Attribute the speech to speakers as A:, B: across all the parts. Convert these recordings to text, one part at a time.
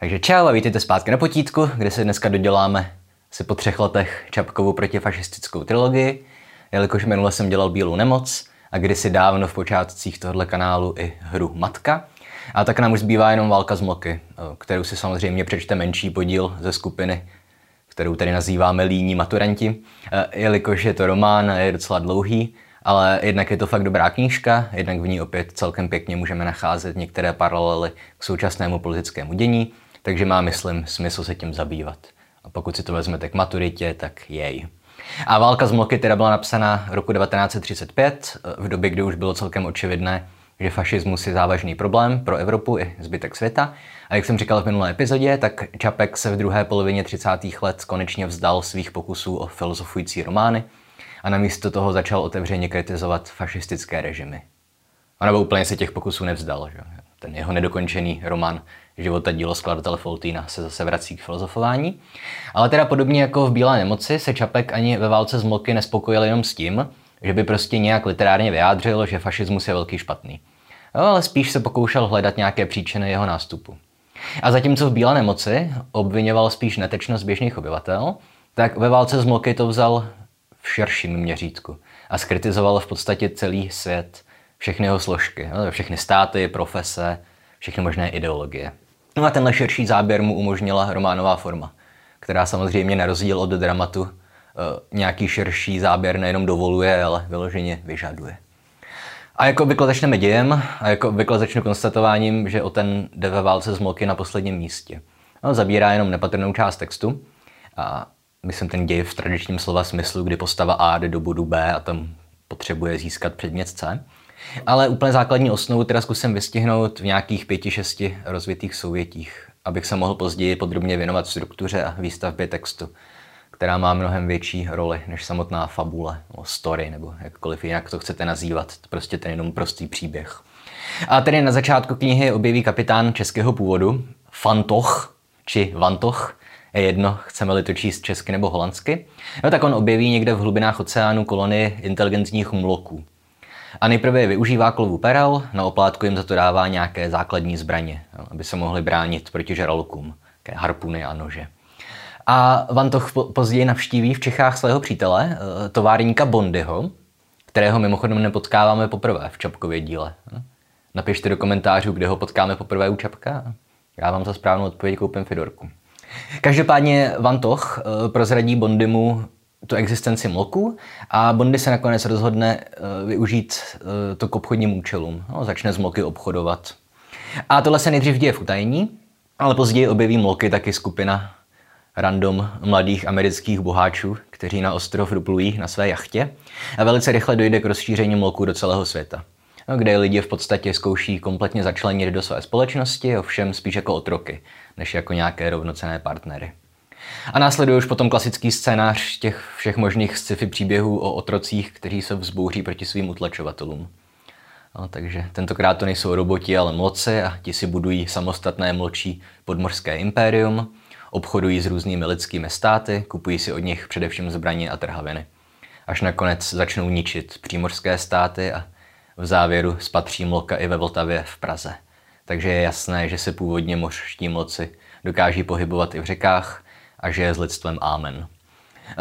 A: Takže čau a vítejte zpátky na potítku, kde se dneska doděláme si po třech letech Čapkovou protifašistickou trilogii, jelikož minule jsem dělal Bílou nemoc a kdysi dávno v počátcích tohoto kanálu i hru Matka. A tak nám už zbývá jenom Válka z Mloky, kterou si samozřejmě přečte menší podíl ze skupiny, kterou tady nazýváme Líní maturanti, jelikož je to román a je docela dlouhý, ale jednak je to fakt dobrá knížka, jednak v ní opět celkem pěkně můžeme nacházet některé paralely k současnému politickému dění, takže má, myslím, smysl se tím zabývat. A pokud si to vezmete k maturitě, tak jej. A válka z Mloky teda byla napsána roku 1935, v době, kdy už bylo celkem očividné, že fašismus je závažný problém pro Evropu i zbytek světa. A jak jsem říkal v minulé epizodě, tak Čapek se v druhé polovině 30. let konečně vzdal svých pokusů o filozofující romány a namísto toho začal otevřeně kritizovat fašistické režimy. A nebo úplně se těch pokusů nevzdal. Že? Ten jeho nedokončený román Život a dílo skladatele Foltína se zase vrací k filozofování. Ale teda podobně jako v Bílé nemoci se Čapek ani ve válce z Mloky nespokojil jenom s tím, že by prostě nějak literárně vyjádřil, že fašismus je velký špatný. No, ale spíš se pokoušel hledat nějaké příčiny jeho nástupu. A zatímco v Bílé nemoci obvinoval spíš netečnost běžných obyvatel, tak ve válce z Mloky to vzal v širším měřítku a skritizoval v podstatě celý svět, všechny jeho složky, všechny státy, profese, všechny možné ideologie. No a tenhle širší záběr mu umožnila románová forma, která samozřejmě na rozdíl od dramatu eh, nějaký širší záběr nejenom dovoluje, ale vyloženě vyžaduje. A jako obvykle začneme dějem a jako obvykle začnu konstatováním, že o ten jde ve válce z Molky na posledním místě. No, zabírá jenom nepatrnou část textu a myslím ten děj v tradičním slova smyslu, kdy postava A jde do bodu B a tam potřebuje získat předmět C. Ale úplně základní osnovu teda zkusím vystihnout v nějakých pěti, šesti rozvětých souvětích, abych se mohl později podrobně věnovat struktuře a výstavbě textu, která má mnohem větší roli než samotná fabule, nebo story, nebo jakkoliv jinak to chcete nazývat. Prostě ten jenom prostý příběh. A tedy na začátku knihy objeví kapitán českého původu, Fantoch, či Vantoch, je jedno, chceme-li to číst česky nebo holandsky, no tak on objeví někde v hlubinách oceánu kolony inteligentních mloků. A nejprve je využívá klovu perel, na oplátku jim za to dává nějaké základní zbraně, aby se mohli bránit proti žralokům, harpuny a nože. A Vantoch později navštíví v Čechách svého přítele, eh, továrníka Bondyho, kterého mimochodem nepotkáváme poprvé v Čapkově díle. Napište do komentářů, kde ho potkáme poprvé u Čapka. Já vám za správnou odpověď koupím Fidorku. Každopádně Vantoch eh, prozradí Bondymu tu existenci mloku a Bondy se nakonec rozhodne uh, využít uh, to k obchodním účelům. No, začne z mloky obchodovat. A tohle se nejdřív děje v utajení, ale později objeví mloky taky skupina random mladých amerických boháčů, kteří na ostrov doplují na své jachtě a velice rychle dojde k rozšíření mloku do celého světa, no, kde lidi v podstatě zkouší kompletně začlenit do své společnosti, ovšem spíš jako otroky, než jako nějaké rovnocené partnery. A následuje už potom klasický scénář těch všech možných sci-fi příběhů o otrocích, kteří se vzbouří proti svým utlačovatelům. No, takže tentokrát to nejsou roboti, ale mloci a ti si budují samostatné mlčí podmořské impérium, obchodují s různými lidskými státy, kupují si od nich především zbraně a trhaviny. Až nakonec začnou ničit přímořské státy a v závěru spatří mloka i ve Vltavě v Praze. Takže je jasné, že se původně mořští mloci dokáží pohybovat i v řekách a že je s lidstvem Amen.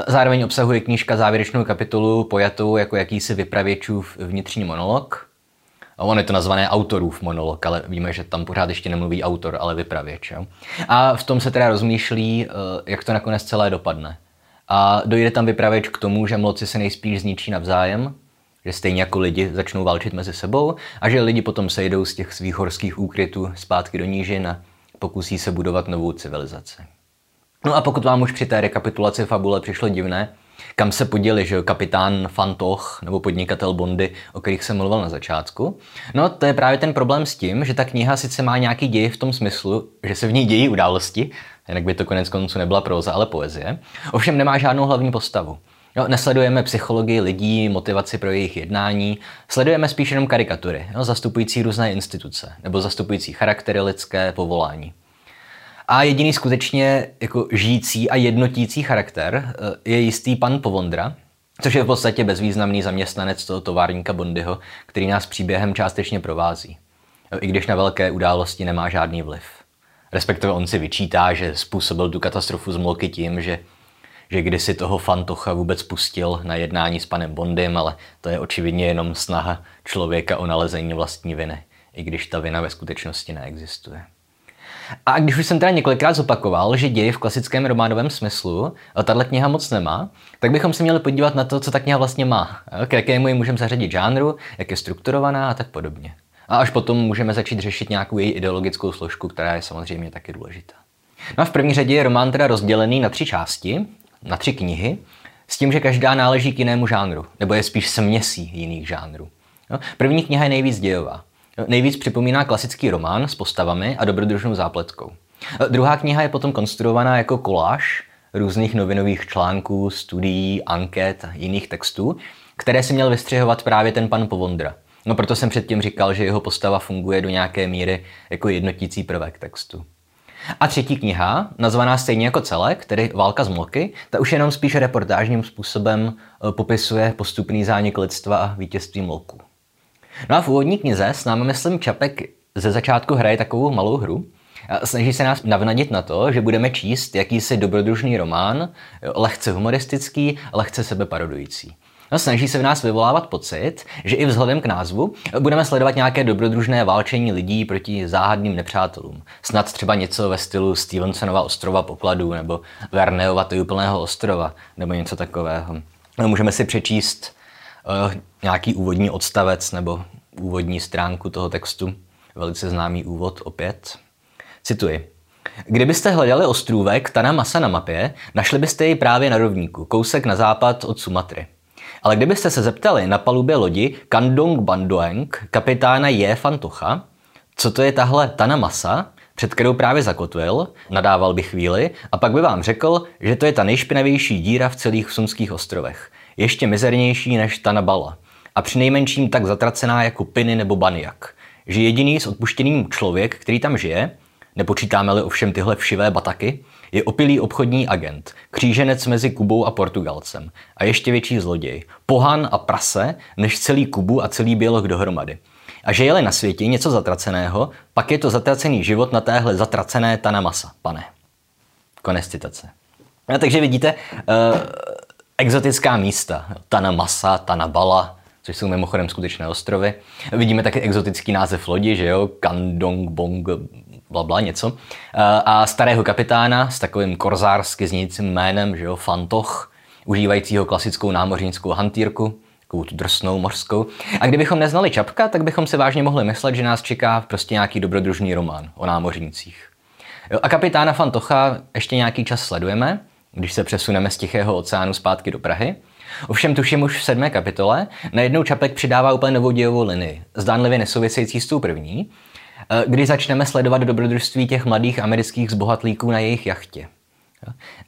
A: Zároveň obsahuje knížka závěrečnou kapitolu pojatou jako jakýsi vypravěčův vnitřní monolog. On je to nazvané autorův monolog, ale víme, že tam pořád ještě nemluví autor, ale vypravěč. Jo? A v tom se teda rozmýšlí, eh, jak to nakonec celé dopadne. A dojde tam vypravěč k tomu, že mloci se nejspíš zničí navzájem, že stejně jako lidi začnou válčit mezi sebou a že lidi potom sejdou z těch svých horských úkrytů zpátky do nížin a pokusí se budovat novou civilizaci. No a pokud vám už při té rekapitulaci fabule přišlo divné, kam se poděli, že kapitán Fantoch nebo podnikatel Bondy, o kterých jsem mluvil na začátku. No to je právě ten problém s tím, že ta kniha sice má nějaký děj v tom smyslu, že se v ní dějí události, jinak by to konec konců nebyla próza, ale poezie, ovšem nemá žádnou hlavní postavu. Jo, nesledujeme psychologii lidí, motivaci pro jejich jednání, sledujeme spíš jenom karikatury, jo, zastupující různé instituce nebo zastupující charaktery lidské povolání. A jediný skutečně jako žijící a jednotící charakter eh, je jistý pan Povondra, což je v podstatě bezvýznamný zaměstnanec toho továrníka Bondyho, který nás příběhem částečně provází. I když na velké události nemá žádný vliv. Respektive on si vyčítá, že způsobil tu katastrofu z Mloky tím, že, že kdysi toho Fantocha vůbec pustil na jednání s panem Bondem, ale to je očividně jenom snaha člověka o nalezení vlastní viny, i když ta vina ve skutečnosti neexistuje. A když už jsem teda několikrát zopakoval, že děj v klasickém románovém smyslu tahle kniha moc nemá, tak bychom se měli podívat na to, co ta kniha vlastně má. K jakému ji můžeme zařadit žánru, jak je strukturovaná a tak podobně. A až potom můžeme začít řešit nějakou její ideologickou složku, která je samozřejmě taky důležitá. No a v první řadě je román teda rozdělený na tři části, na tři knihy, s tím, že každá náleží k jinému žánru, nebo je spíš směsí jiných žánrů. No, první kniha je nejvíc dějová. Nejvíc připomíná klasický román s postavami a dobrodružnou zápletkou. Druhá kniha je potom konstruovaná jako koláž různých novinových článků, studií, anket a jiných textů, které si měl vystřihovat právě ten pan Povondra. No proto jsem předtím říkal, že jeho postava funguje do nějaké míry jako jednotící prvek textu. A třetí kniha, nazvaná stejně jako celek, tedy Válka z Mloky, ta už jenom spíš reportážním způsobem eh, popisuje postupný zánik lidstva a vítězství Mloku. No a v úvodní knize s námi, myslím, Čapek ze začátku hraje takovou malou hru. Snaží se nás navnadit na to, že budeme číst jakýsi dobrodružný román, lehce humoristický, lehce sebeparodující. No, snaží se v nás vyvolávat pocit, že i vzhledem k názvu budeme sledovat nějaké dobrodružné válčení lidí proti záhadným nepřátelům. Snad třeba něco ve stylu Stevensonova ostrova pokladů nebo Verneova Tojuplného ostrova nebo něco takového. No, můžeme si přečíst nějaký úvodní odstavec nebo úvodní stránku toho textu, velice známý úvod opět. Cituji. Kdybyste hledali ostrůvek Tana Masa na mapě, našli byste ji právě na rovníku, kousek na západ od Sumatry. Ale kdybyste se zeptali na palubě lodi Kandong Bandoeng, kapitána J. Fantocha, co to je tahle Tana Masa, před kterou právě zakotvil, nadával by chvíli a pak by vám řekl, že to je ta nejšpinavější díra v celých Sumských ostrovech. Ještě mizernější než Tana Bala. A přinejmenším tak zatracená jako Piny nebo Baniak. Že jediný s odpuštěným člověk, který tam žije, nepočítáme-li ovšem tyhle všivé bataky, je opilý obchodní agent, kříženec mezi Kubou a Portugalcem a ještě větší zloděj, pohan a prase než celý Kubu a celý Běloch dohromady. A že je na světě něco zatraceného, pak je to zatracený život na téhle zatracené Tanamasa, pane. Konec citace. No, takže vidíte, uh, exotická místa. Tanamasa, Tanabala, což jsou mimochodem skutečné ostrovy. Vidíme taky exotický název lodi, že jo, Kandong, Bong, bla, bla něco. A starého kapitána s takovým korzársky znějícím jménem, že jo, Fantoch, užívajícího klasickou námořnickou hantýrku, takovou tu drsnou mořskou. A kdybychom neznali Čapka, tak bychom si vážně mohli myslet, že nás čeká prostě nějaký dobrodružný román o námořnicích. A kapitána Fantocha ještě nějaký čas sledujeme, když se přesuneme z Tichého oceánu zpátky do Prahy. Ovšem tuším už v sedmé kapitole, najednou Čapek přidává úplně novou dějovou linii, zdánlivě nesouvisející s tou první, Eh, kdy začneme sledovat dobrodružství těch mladých amerických zbohatlíků na jejich jachtě.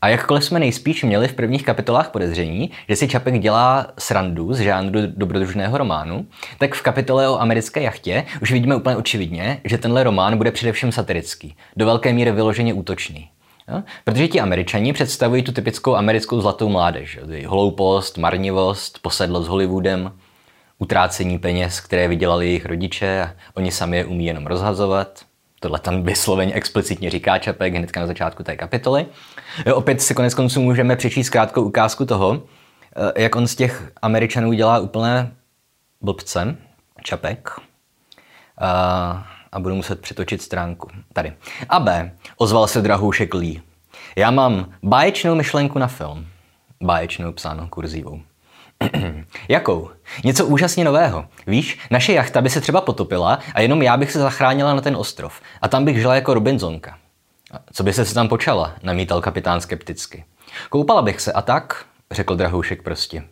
A: A jakkoliv jsme nejspíš měli v prvních kapitolách podezření, že si Čapek dělá srandu z žánru dobrodružného románu, tak v kapitole o americké jachtě už vidíme úplně očividně, že tenhle román bude především satirický, do velké míry vyloženě útočný. Jo? Protože ti američani představují tu typickou americkou zlatou mládež. Hloupost, marnivost, posedlost s Hollywoodem, utrácení peněz, které vydělali jejich rodiče a oni sami je umí jenom rozhazovat. Tohle tam vysloveně explicitně říká Čapek hnedka na začátku té kapitoly. Jo, opět si konec konců můžeme přečíst krátkou ukázku toho, eh, jak on z těch Američanů dělá úplné blbce, Čapek. A, a budu muset přetočit stránku. Tady. A B. Ozval se drahoušek Lee. Já mám báječnou myšlenku na film. Báječnou psáno kurzívou. Jakou? Něco úžasně nového. Víš, naše jachta by se třeba potopila a jenom já bych se zachránila na ten ostrov. A tam bych žila jako Robinsonka. Co by se tam počala? namítal kapitán skepticky. Koupala bych se a tak, řekl drahoušek prostě.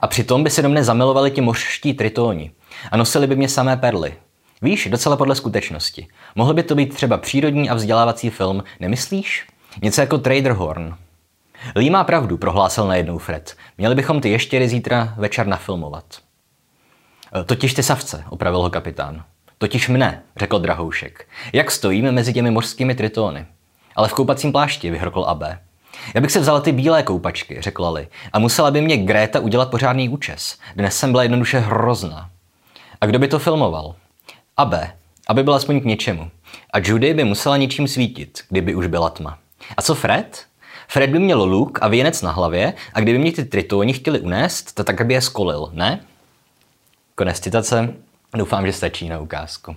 A: A přitom by se do mne zamilovali ti mořští tritóni a nosili by mě samé perly. Víš, docela podle skutečnosti. Mohl by to být třeba přírodní a vzdělávací film, nemyslíš? Něco jako Trader Horn. Lee má pravdu, prohlásil najednou Fred. Měli bychom ty ještěry zítra večer nafilmovat. E, totiž ty savce, opravil ho kapitán. Totiž mne, řekl drahoušek. Jak stojíme mezi těmi mořskými tritóny? Ale v koupacím plášti, vyhrkl Abe. Já bych se vzala ty bílé koupačky, řekla Li, a musela by mě Gréta udělat pořádný účes. Dnes jsem byla jednoduše hrozná. A kdo by to filmoval? Abe, aby byl aspoň k něčemu. A Judy by musela něčím svítit, kdyby už byla tma. A co Fred? Fred by měl luk a věnec na hlavě a kdyby mě ty tritóni chtěli unést, to tak by je skolil, ne? Konec citace. Doufám, že stačí na ukázku.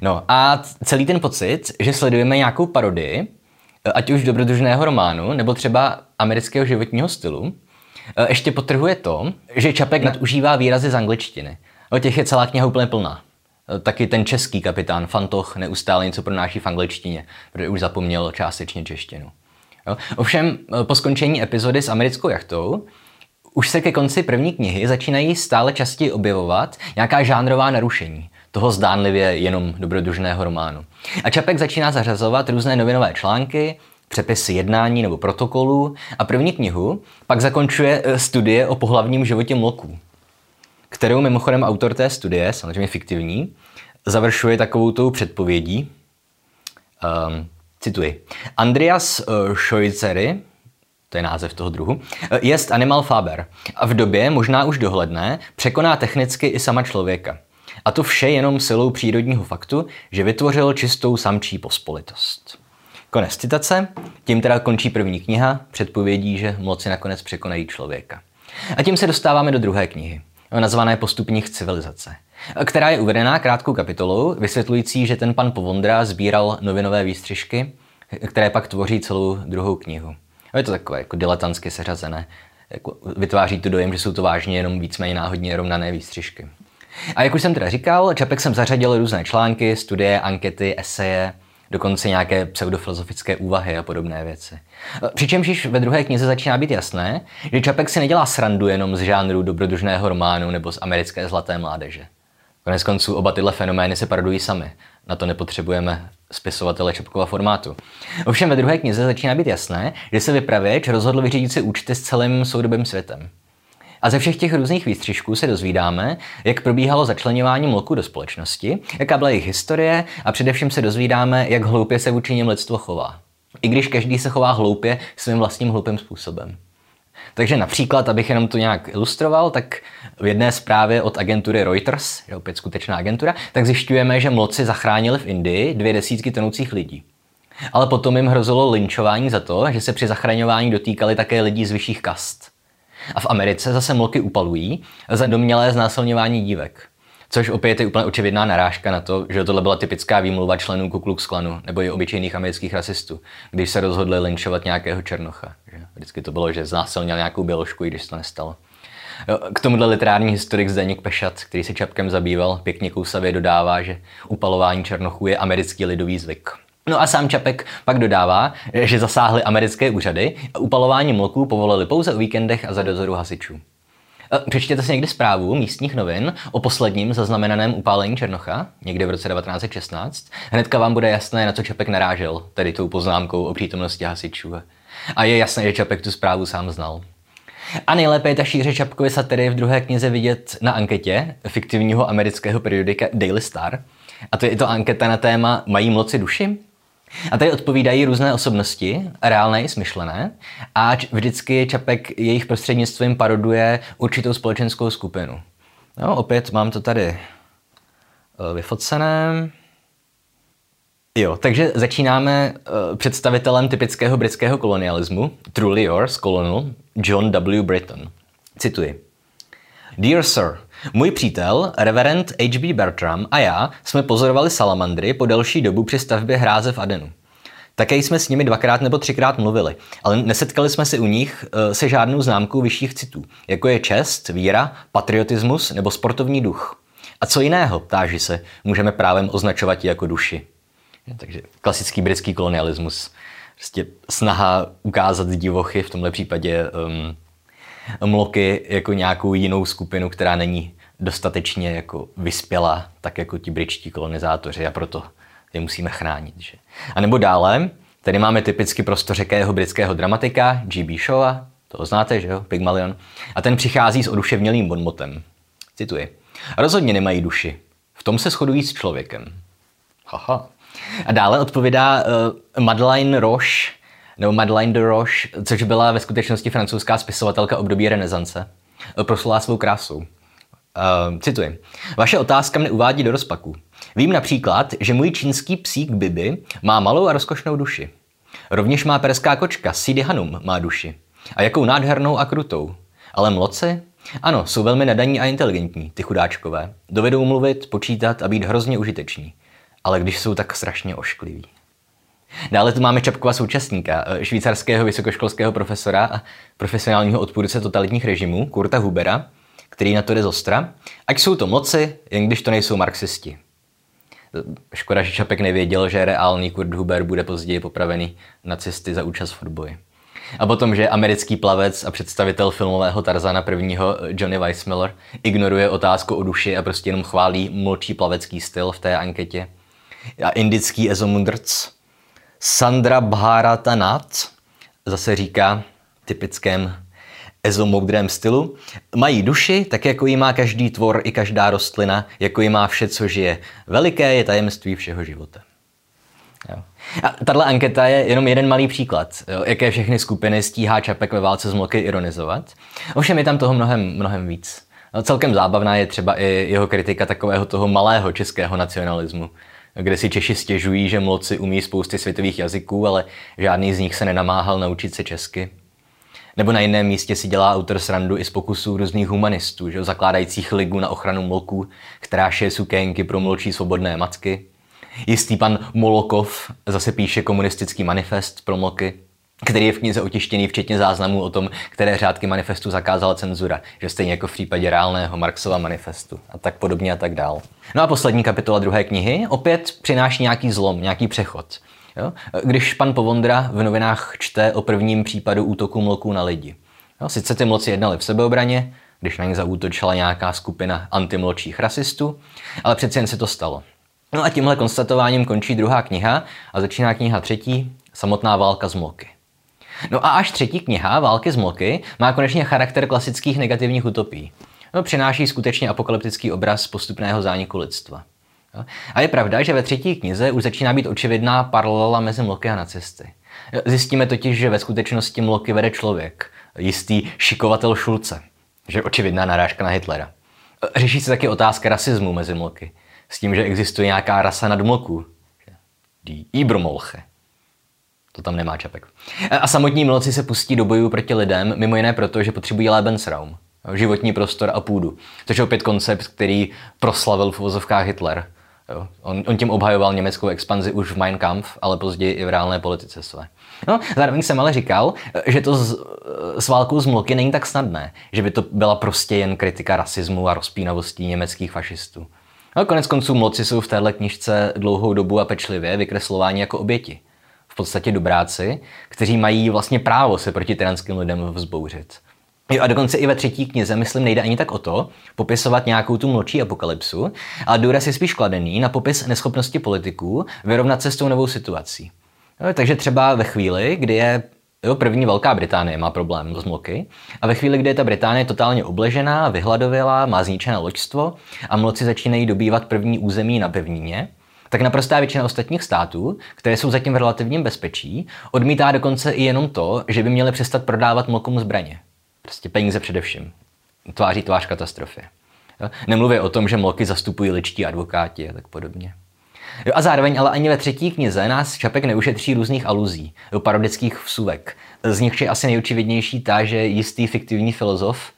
A: No a celý ten pocit, že sledujeme nějakou parodii, ať už dobrodružného románu, nebo třeba amerického životního stylu, ještě potrhuje to, že Čapek nadužívá výrazy z angličtiny. O těch je celá kniha úplně plná. Taky ten český kapitán Fantoch neustále něco pronáší v angličtině, protože už zapomněl částečně češtinu. Jo? Ovšem, po skončení epizody s americkou jachtou už se ke konci první knihy začínají stále častěji objevovat nějaká žánrová narušení toho zdánlivě jenom dobrodružného románu. A Čapek začíná zařazovat různé novinové články, přepisy jednání nebo protokolů a první knihu pak zakončuje eh, studie o pohlavním životě mloků, kterou mimochodem autor té studie, samozřejmě fiktivní, završuje takovou tou předpovědí. Um, cituji. Andreas uh, Scheuzery, to je název toho druhu, eh, jest animal faber a v době, možná už dohledné, překoná technicky i sama člověka. A to vše jenom silou přírodního faktu, že vytvořil čistou samčí pospolitost. Konec citace. Tím teda končí první kniha, předpovědí, že moci nakonec překonají člověka. A tím se dostáváme do druhé knihy, nazvané Postupních civilizace, která je uvedená krátkou kapitolou, vysvětlující, že ten pan Povondra sbíral novinové výstřižky, které pak tvoří celou druhou knihu. Je to takové jako diletantsky seřazené. Jako vytváří to dojem, že jsou to vážně jenom víceméně náhodně rovnané výstřižky. A jak už jsem teda říkal, Čapek jsem zařadil různé články, studie, ankety, eseje, dokonce nějaké pseudofilozofické úvahy a podobné věci. Přičemž již ve druhé knize začíná být jasné, že Čapek si nedělá srandu jenom z žánru dobrodružného románu nebo z americké zlaté mládeže. Konec konců oba tyhle fenomény se paradují sami. Na to nepotřebujeme spisovatele Čapkova formátu. Ovšem ve druhé knize začíná být jasné, že se vypravěč rozhodl vyřídit si účty s celým soudobým světem. A ze všech těch různých výstřižků se dozvídáme, jak probíhalo začlenování mloku do společnosti, jaká byla jejich historie a především se dozvídáme, jak hloupě se vůči něm lidstvo chová. I když každý se chová hloupě svým vlastním hloupým způsobem. Takže například, abych jenom to nějak ilustroval, tak v jedné zprávě od agentury Reuters, je opět skutečná agentura, tak zjišťujeme, že mloci zachránili v Indii dvě desítky tonoucích lidí. Ale potom jim hrozilo linčování za to, že se při zachraňování dotýkali také lidí z vyšších kast. A v Americe zase mloky upalují za domělé znásilňování dívek. Což opět je úplně očividná narážka na to, že tohle byla typická výmluva členů Ku Klux Klanu nebo i obyčejných amerických rasistů, když se rozhodli linčovat nějakého černocha. Vždycky to bylo, že znásilnil nějakou běložku, i když to nestalo. K tomuhle literární historik Zdeněk Pešat, který se Čapkem zabýval, pěkně kousavě dodává, že upalování černochů je americký lidový zvyk. No a sám Čapek pak dodává, že zasáhly americké úřady a upalování mloků povolili pouze o víkendech a za dozoru hasičů. E, přečtěte si někdy zprávu místních novin o posledním zaznamenaném upálení Černocha, někde v roce 1916. Hnedka vám bude jasné, na co Čapek narážel, tedy tou poznámkou o přítomnosti hasičů. A je jasné, že Čapek tu zprávu sám znal. A nejlépe je ta šíře Čapkovy satiry v druhé knize vidět na anketě fiktivního amerického periodika Daily Star. A to je to anketa na téma Mají mloci duši? A tady odpovídají různé osobnosti, reálné i smyšlené, a vždycky Čapek jejich prostřednictvím paroduje určitou společenskou skupinu. No, opět mám to tady eh, vyfocené. Jo, takže začínáme uh, představitelem typického britského kolonialismu, Truly Yours, kolonel John W. Britton. Cituji. Dear Sir, můj přítel, reverend H.B. Bertram a já jsme pozorovali salamandry po delší dobu při stavbě hráze v Adenu. Také jsme s nimi dvakrát nebo třikrát mluvili, ale nesetkali jsme se u nich uh, se žádnou známkou vyšších citů, jako je čest, víra, patriotismus nebo sportovní duch. A co jiného, táži se, můžeme právem označovat jako duši. Takže klasický britský kolonialismus. Prostě snaha ukázat divochy, v tomhle případě um, mloky jako nějakou jinou skupinu, která není dostatečně jako vyspělá, tak jako ti britští kolonizátoři a proto je musíme chránit. Že? A nebo dále, tady máme typicky prostořekého britského dramatika G.B. Shawa, toho znáte, že jo, Pygmalion, a ten přichází s oduševnělým bonmotem. Cituji. Rozhodně nemají duši. V tom se shodují s člověkem. Haha. A dále odpovídá uh, Madeleine Roche, nebo Madeleine de Roche, což byla ve skutečnosti francouzská spisovatelka období renesance. Proslula svou krásou. Uh, cituji. Vaše otázka mne uvádí do rozpaku. Vím například, že můj čínský psík Bibi má malou a rozkošnou duši. Rovněž má perská kočka Sidi Hanum má duši. A jakou nádhernou a krutou. Ale mloci? Ano, jsou velmi nadaní a inteligentní, ty chudáčkové. Dovedou mluvit, počítat a být hrozně užiteční. Ale když jsou tak strašně oškliví. Dále tu máme Čapkova současníka, eh, švýcarského vysokoškolského profesora a profesionálního odpůrce totalitních režimů, Kurta Hubera, který na to jde zostra, ať jsou to moci, jen když to nejsou marxisti. Škoda, že Čapek nevěděl, že reálný Kurt Huber bude později popravený nacisty za účast v odboji. A potom, že americký plavec a představitel filmového Tarzana prvního Johnny Weissmiller ignoruje otázku o duši a prostě jenom chválí mlčí plavecký styl v té anketě. A indický ezomundrc Sandra Bharatanat zase říká typickém ezomoudrém stylu, mají duši, tak jako ji má každý tvor i každá rostlina, jako ji má vše, co žije. Veliké je tajemství všeho života. Jo. A tahle anketa je jenom jeden malý příklad, jo, jaké všechny skupiny stíhá Čapek ve válce z Mloky ironizovat. Ovšem je tam toho mnohem, mnohem víc. No, celkem zábavná je třeba i jeho kritika takového toho malého českého nacionalismu, kde si Češi stěžují, že mloci umí spousty světových jazyků, ale žádný z nich se nenamáhal naučit se česky. Nebo na jiném místě si dělá autor srandu i z pokusů různých humanistů, že, zakládajících ligu na ochranu mloků, která šije sukénky pro mlčí svobodné matky. Jistý pan Molokov zase píše komunistický manifest pro mloky, který je v knize otištěný včetně záznamů o tom, které řádky manifestu zakázala cenzura, že stejně jako v případě reálného Marxova manifestu a tak podobně a tak dál. No a poslední kapitola druhé knihy opět přináší nějaký zlom, nějaký přechod. Jo? Když pan Povondra v novinách čte o prvním případu útoku mloků na lidi. Jo? Sice ty mloci jednali v sebeobraně, když na ně zaútočila nějaká skupina antimločích rasistů, ale přeci jen se to stalo. No a tímhle konstatováním končí druhá kniha a začíná kniha třetí, samotná válka z mloky. No a až třetí kniha, Války z mloky, má konečně charakter klasických negativních utopí. No, přináší skutečně apokalyptický obraz postupného zániku lidstva. A je pravda, že ve třetí knize už začíná být očividná paralela mezi mloky a nacisty. Zjistíme totiž, že ve skutečnosti mloky vede člověk, jistý šikovatel Šulce, že očividná narážka na Hitlera. Řeší se taky otázka rasismu mezi mloky, s tím, že existuje nějaká rasa nad mloků. Die Ibermolche. To tam nemá čapek. A samotní mloci se pustí do bojů proti lidem, mimo jiné proto, že potřebují Lebensraum, životní prostor a půdu. Což je opět koncept, který proslavil v uvozovkách Hitler. Jo. On, on tím obhajoval německou expanzi už v Mein Kampf, ale později i v reálné politice své. No, zároveň jsem ale říkal, že to s, s válkou z Mloky není tak snadné, že by to byla prostě jen kritika rasismu a rozpínavostí německých fašistů. No, konec konců mloci jsou v téhle knižce dlouhou dobu a pečlivě vykreslováni jako oběti. V podstatě dobráci, kteří mají vlastně právo se proti tyranským lidem vzbouřit. Jo, a dokonce i ve třetí knize, myslím, nejde ani tak o to, popisovat nějakou tu mlčí apokalypsu, ale důraz je spíš kladený na popis neschopnosti politiků vyrovnat se s tou novou situací. Jo, takže třeba ve chvíli, kdy je Jo, první Velká Británie má problém s mloky a ve chvíli, kdy je ta Británie totálně obležená, vyhladovělá, má zničené loďstvo a mloci začínají dobývat první území na pevnině, tak naprostá většina ostatních států, které jsou zatím v relativním bezpečí, odmítá dokonce i jenom to, že by měli přestat prodávat mlokům zbraně. Prostě peníze především. Tváří tvář katastrofy. Nemluvě o tom, že mloky zastupují ličtí advokáti a tak podobně. Jo, a zároveň ale ani ve třetí knize nás Čapek neušetří různých aluzí, parodických vsuvek. Z nich je asi nejočividnější ta, že jistý fiktivní filozof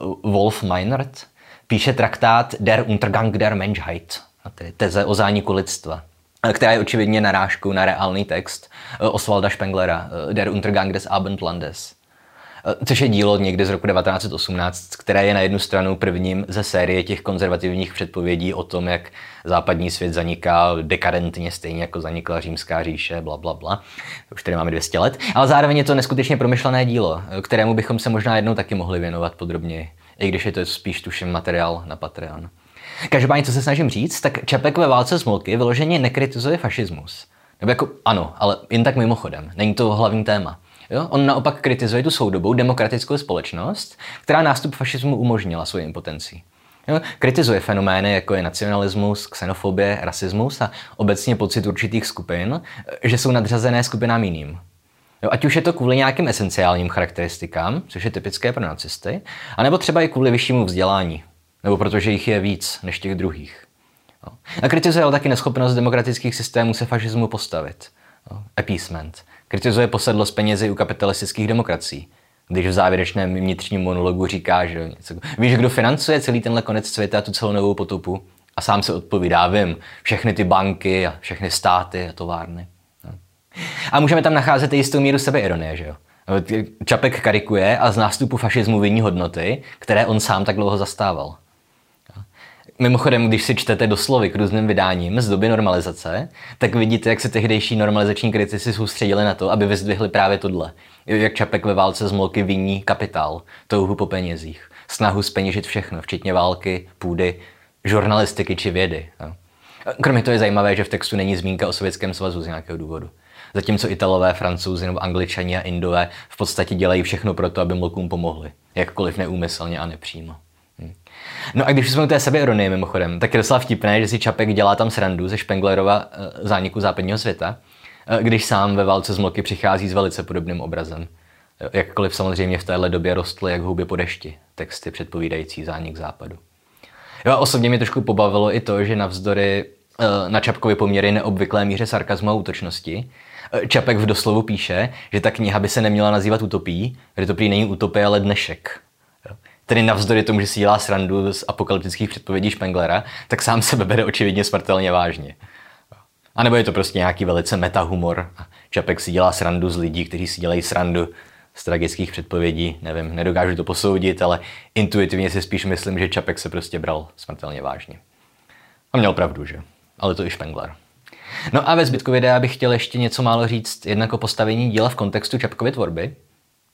A: uh, Wolf Meinert píše traktát Der Untergang der Menschheit, tedy teze o zániku lidstva, která je očividně narážkou na reálný text Oswalda Spenglera, Der Untergang des Abendlandes. Eh, což je dílo někdy z roku 1918, které je na jednu stranu prvním ze série těch konzervativních předpovědí o tom, jak západní svět zaniká dekadentně, stejně jako zanikla římská říše, bla, bla, bla. Už tady máme 200 let. Ale zároveň je to neskutečně promyšlené dílo, eh, kterému bychom se možná jednou taky mohli věnovat podrobněji, i když je to spíš tuším materiál na Patreon. Každopádně, co se snažím říct, tak Čapek ve válce smolky vyloženě nekritizuje fašismus. Nebo jako ano, ale jen tak mimochodem. Není to hlavní téma. Jo? On naopak kritizuje tu soudobou demokratickou společnost, která nástup fašismu umožnila svou impotencí. Jo? Kritizuje fenomény, jako je nacionalismus, xenofobie, rasismus a obecně pocit určitých skupin, že jsou nadřazené skupinám jiným. Jo, ať už je to kvůli nějakým esenciálním charakteristikám, což je typické pro nacisty, anebo třeba i kvůli vyššímu vzdělání, nebo protože jich je víc než těch druhých. A kritizoval taky neschopnost demokratických systémů se fašismu postavit. Appeasement. Kritizuje posedlost penězi u kapitalistických demokracií. Když v závěrečném vnitřním monologu říká, že něco, víš, kdo financuje celý tenhle konec světa, tu celou novou potupu? A sám se odpovídá, vím, všechny ty banky a všechny státy a továrny. A můžeme tam nacházet i jistou míru sebeironie, že jo? Čapek karikuje a z nástupu fašismu viní hodnoty, které on sám tak dlouho zastával. Mimochodem, když si čtete doslovy k různým vydáním z doby normalizace, tak vidíte, jak se tehdejší normalizační kritici soustředili na to, aby vyzdvihli právě tohle. Jak Čapek ve válce z Molky viní kapitál, touhu po penězích, snahu speněžit všechno, včetně války, půdy, žurnalistiky či vědy. Kromě toho je zajímavé, že v textu není zmínka o Sovětském svazu z nějakého důvodu. Zatímco Italové, Francouzi nebo Angličani a Indové v podstatě dělají všechno pro to, aby Molkům pomohli. Jakkoliv neúmyslně a nepřímo. No a když jsme u té sebeironie mimochodem, tak je docela vtipné, že si Čapek dělá tam srandu ze Špenglerova e, zániku západního světa, e, když sám ve válce z Mloky přichází s velice podobným obrazem. Jakkoliv samozřejmě v téhle době rostly jak houby po dešti texty předpovídající zánik západu. Jo, osobně mě trošku pobavilo i to, že navzdory na Čapkovi poměry neobvyklé míře sarkazmu a útočnosti, Čapek v doslovu píše, že ta kniha by se neměla nazývat utopií, protože to prý není utopie, ale dnešek. Tedy navzdory tomu, že si dělá srandu z apokalyptických předpovědí Špenglera, tak sám sebe bere očividně smrtelně vážně. A nebo je to prostě nějaký velice metahumor. Čapek si dělá srandu z lidí, kteří si dělají srandu z tragických předpovědí. Nevím, nedokážu to posoudit, ale intuitivně si spíš myslím, že Čapek se prostě bral smrtelně vážně. A měl pravdu, že? Ale to i Špengler. No a ve zbytku videa bych chtěl ještě něco málo říct jednak o postavení díla v kontextu Čapkovy tvorby,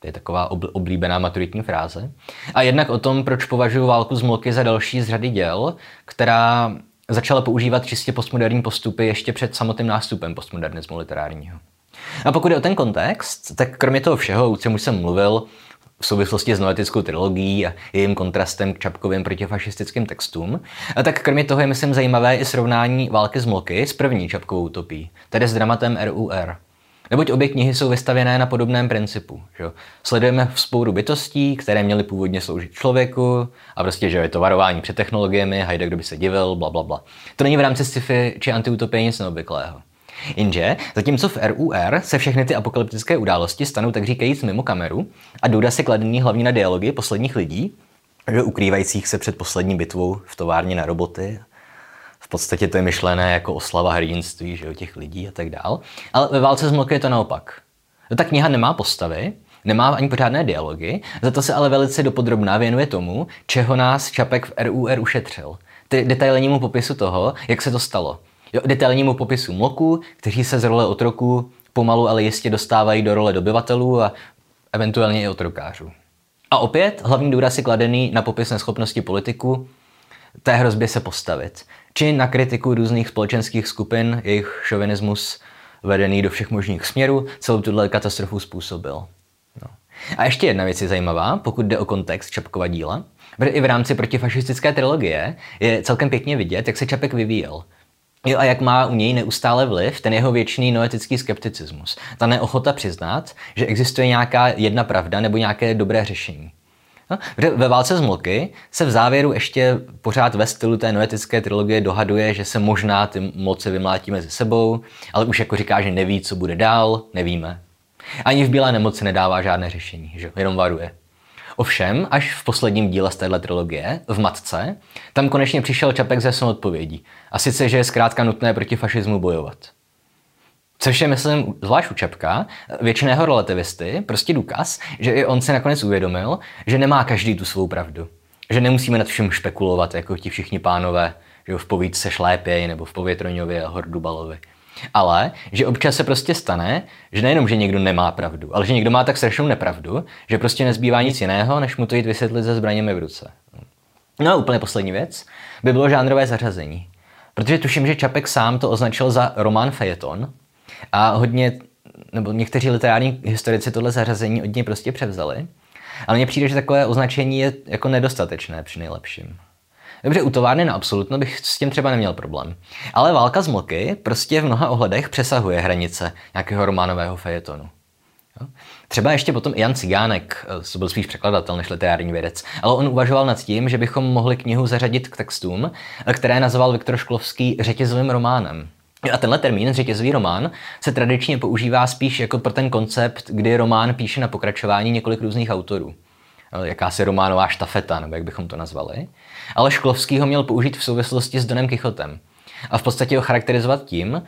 A: to je taková oblíbená maturitní fráze. A jednak o tom, proč považuji válku z Mloky za další z řady děl, která začala používat čistě postmoderní postupy ještě před samotným nástupem postmodernismu literárního. A pokud je o ten kontext, tak kromě toho všeho, o čem už jsem mluvil, v souvislosti s noetickou trilogií a jejím kontrastem k Čapkovým protifašistickým textům. A tak kromě toho je, myslím, zajímavé i srovnání války z Mloky s první Čapkovou utopí, tedy s dramatem RUR. Neboť obě knihy jsou vystavěné na podobném principu. Že? Sledujeme spouru bytostí, které měly původně sloužit člověku a prostě, že je to varování před technologiemi, hajde, kdo by se divil, bla, bla, bla. To není v rámci sci-fi či antiutopie nic neobvyklého. Jenže, zatímco v RUR se všechny ty apokalyptické události stanou tak říkajíc mimo kameru a důda se kladený hlavně na dialogy posledních lidí, že ukrývajících se před poslední bitvou v továrně na roboty. Podstatě to je myšlené jako oslava hrdinství že, těch lidí a tak dál. Ale ve válce z mloky je to naopak. Ta kniha nemá postavy, nemá ani pořádné dialogy, za to se ale velice dopodrobná věnuje tomu, čeho nás Čapek v RUR ušetřil. Ty detailnímu popisu toho, jak se to stalo. Jo, detailnímu popisu mloků, kteří se z role otroků pomalu, ale jistě dostávají do role dobyvatelů a eventuálně i otrokářů. A opět hlavní důraz je kladený na popis neschopnosti politiku té hrozbě se postavit, či na kritiku různých společenských skupin, jejich šovinismus vedený do všech možných směrů, celou tuhle katastrofu způsobil. No. A ještě jedna věc je zajímavá, pokud jde o kontext Čapkova díla. I v rámci protifašistické trilogie je celkem pěkně vidět, jak se Čapek vyvíjel. Jo, a jak má u něj neustále vliv ten jeho věčný noetický skepticismus. Ta neochota přiznat, že existuje nějaká jedna pravda nebo nějaké dobré řešení. No, ve válce z se v závěru ještě pořád ve stylu té noetické trilogie dohaduje, že se možná ty moci vymlátí mezi sebou, ale už jako říká, že neví, co bude dál, nevíme. Ani v Bílé nemoci nedává žádné řešení, že? jenom varuje. Ovšem, až v posledním díle z téhle trilogie, v Matce, tam konečně přišel Čapek ze odpovědí. A sice, že je zkrátka nutné proti fašismu bojovat. Což je, myslím, zvlášť u Čapka, většiného relativisty, prostě důkaz, že i on si nakonec uvědomil, že nemá každý tu svou pravdu. Že nemusíme nad všem špekulovat, jako ti všichni pánové, že v povídce Šlépěj nebo v Povětroňově a Hordubalovi. Ale že občas se prostě stane, že nejenom, že někdo nemá pravdu, ale že někdo má tak strašnou nepravdu, že prostě nezbývá nic jiného, než mu to jít vysvětlit se zbraněmi v ruce. No a úplně poslední věc by bylo žánrové zařazení. Protože tuším, že Čapek sám to označil za román fejeton a hodně, nebo někteří literární historici tohle zařazení od něj prostě převzali. Ale mně přijde, že takové označení je jako nedostatečné při nejlepším. Dobře, u továrny na absolutno bych s tím třeba neměl problém. Ale válka z mlky prostě v mnoha ohledech přesahuje hranice nějakého románového fejetonu. Jo? Třeba ještě potom Jan Cigánek, to byl spíš překladatel než literární vědec, ale on uvažoval nad tím, že bychom mohli knihu zařadit k textům, které nazval Viktor Šklovský řetězovým románem. A tenhle termín, řetězový román, se tradičně používá spíš jako pro ten koncept, kdy román píše na pokračování několik různých autorů. Jakási románová štafeta, nebo jak bychom to nazvali. Ale Šklovský ho měl použít v souvislosti s Donem Kichotem. A v podstatě ho charakterizovat tím,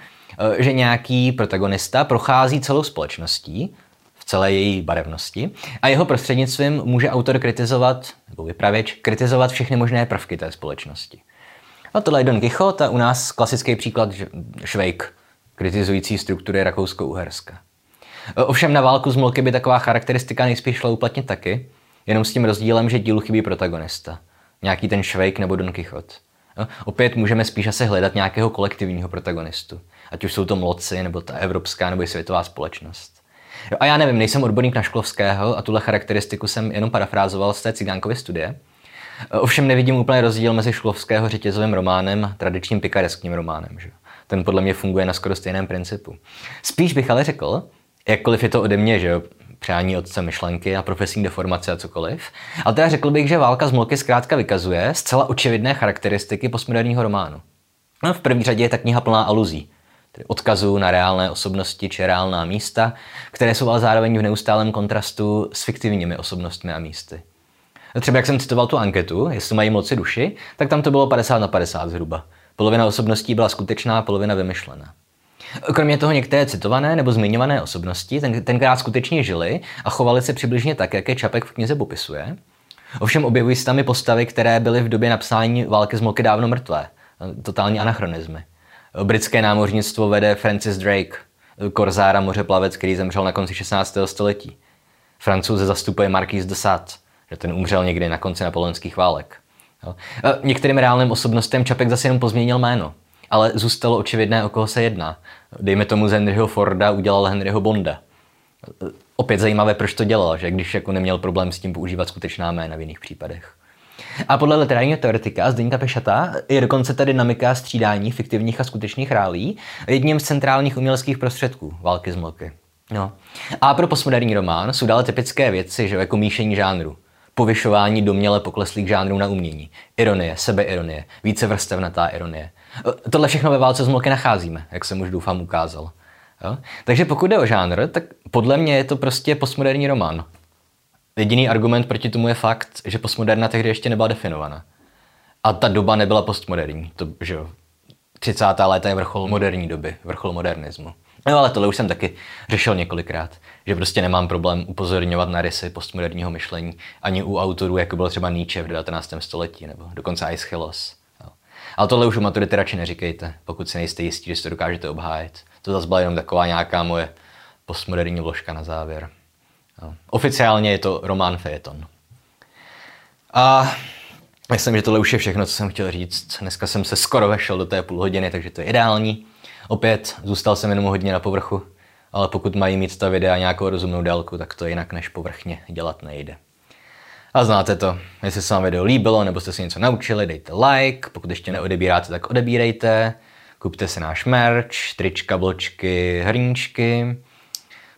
A: že nějaký protagonista prochází celou společností, v celé její barevnosti a jeho prostřednictvím může autor kritizovat, nebo vypravěč, kritizovat všechny možné prvky té společnosti. A tohle je Don Quixote a u nás klasický příklad Švejk, kritizující struktury Rakousko-Uherska. Ovšem na válku z Molky by taková charakteristika nejspíš šla uplatnit taky, jenom s tím rozdílem, že dílu chybí protagonista. Nějaký ten Švejk nebo Don Quixote. Opět můžeme spíš asi hledat nějakého kolektivního protagonistu. Ať už jsou to mloci, nebo ta evropská, nebo i světová společnost. Jo, a já nevím, nejsem odborník na Šklovského a tuhle charakteristiku jsem jenom parafrázoval z té cigánkovy studie. Ovšem nevidím úplně rozdíl mezi Šklovského řetězovým románem a tradičním pikareským románem. Že? Ten podle mě funguje na skoro stejném principu. Spíš bych ale řekl, jakkoliv je to ode mě, že jo, přání otce myšlenky a profesní deformace a cokoliv. Ale teda řekl bych, že válka z Molky zkrátka vykazuje zcela očividné charakteristiky postmoderního románu. No, v první řadě je ta kniha plná aluzí tedy odkazů na reálné osobnosti či reálná místa, které jsou ale zároveň v neustálém kontrastu s fiktivními osobnostmi a místy. Třeba jak jsem citoval tu anketu, jestli mají moci duši, tak tam to bylo 50 na 50 zhruba. Polovina osobností byla skutečná, polovina vymyšlená. Kromě toho některé citované nebo zmiňované osobnosti ten, tenkrát skutečně žili a chovali se přibližně tak, jak je Čapek v knize popisuje. Ovšem objevují se tam i postavy, které byly v době napsání války z Moky dávno mrtvé. Totální anachronizmy. Britské námořnictvo vede Francis Drake, korzára mořeplavec, který zemřel na konci 16. století. Francouze zastupuje Marquis de Sade, že ten umřel někdy na konci napoleonských válek. Některým reálným osobnostem Čapek zase jenom pozměnil jméno, ale zůstalo očividné, o koho se jedná. Dejme tomu z Henryho Forda udělal Henryho Bonda. Opět zajímavé, proč to dělal, že když jako neměl problém s tím používat skutečná jména v jiných případech. A podle literárního teoretika Zdeňka Pešata je dokonce ta dynamika střídání fiktivních a skutečných rálí jedním z centrálních uměleckých prostředků války z mlky. No. A pro postmoderní román jsou dále typické věci, že jako míšení žánru, povyšování doměle pokleslých žánrů na umění, ironie, sebeironie, více vrstevnatá ironie. Tohle všechno ve válce z mlky nacházíme, jak jsem už doufám ukázal. Jo? Takže pokud jde o žánr, tak podle mě je to prostě postmoderní román. Jediný argument proti tomu je fakt, že postmoderna tehdy ještě nebyla definovaná. A ta doba nebyla postmoderní. To, že jo, 30. léta je vrchol moderní doby, vrchol modernismu. No ale tohle už jsem taky řešil několikrát, že prostě nemám problém upozorňovat na rysy postmoderního myšlení ani u autorů, jako byl třeba Nietzsche v 19. století, nebo dokonce Aeschylus. Jo. Ale tohle už u maturity radši neříkejte, pokud si nejste jistí, že si to dokážete obhájit. To zase byla jenom taková nějaká moje postmoderní vložka na závěr. Oficiálně je to román Fejeton. A myslím, že tohle už je všechno, co jsem chtěl říct. Dneska jsem se skoro vešel do té půl hodiny, takže to je ideální. Opět zůstal jsem jenom hodně na povrchu, ale pokud mají mít ta videa nějakou rozumnou délku, tak to jinak než povrchně dělat nejde. A znáte to, jestli se vám video líbilo nebo jste si něco naučili, dejte like, pokud ještě neodebíráte, tak odebírejte, kupte si náš merch, trička, bločky, hrníčky,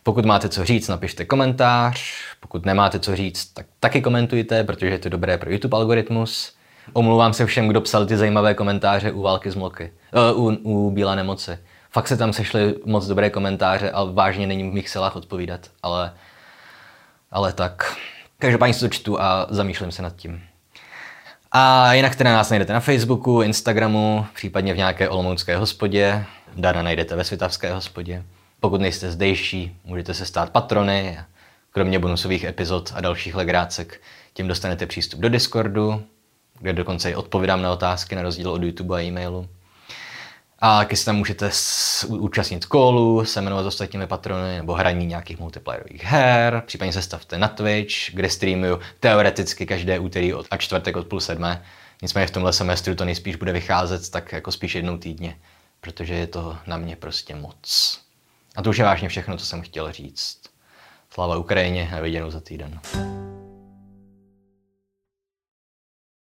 A: pokud máte co říct, napište komentář. Pokud nemáte co říct, tak taky komentujte, protože je to dobré pro YouTube algoritmus. Omlouvám se všem, kdo psal ty zajímavé komentáře u války z mloky, uh, u, u Bílé nemoci. Fakt se tam sešly moc dobré komentáře a vážně není v mých silách odpovídat, ale, ale tak. Každopádně si to čtu a zamýšlím se nad tím. A jinak teda nás najdete na Facebooku, Instagramu, případně v nějaké olomoucké hospodě. Dana najdete ve Svitavské hospodě. Pokud nejste zdejší, můžete se stát patrony. Kromě bonusových epizod a dalších legrácek, tím dostanete přístup do Discordu, kde dokonce i odpovídám na otázky na rozdíl od YouTube a e-mailu. A taky se tam můžete účastnit kolu, se jmenovat s ostatními patrony nebo hraní nějakých multiplayerových her, případně se stavte na Twitch, kde streamuju teoreticky každé úterý od, a čtvrtek od půl sedmé. Nicméně v tomhle semestru to nejspíš bude vycházet tak jako spíš jednou týdně, protože je to na mě prostě moc. A to už je vážně všechno, co jsem chtěl říct. Sláva Ukrajině a viděnou za týden.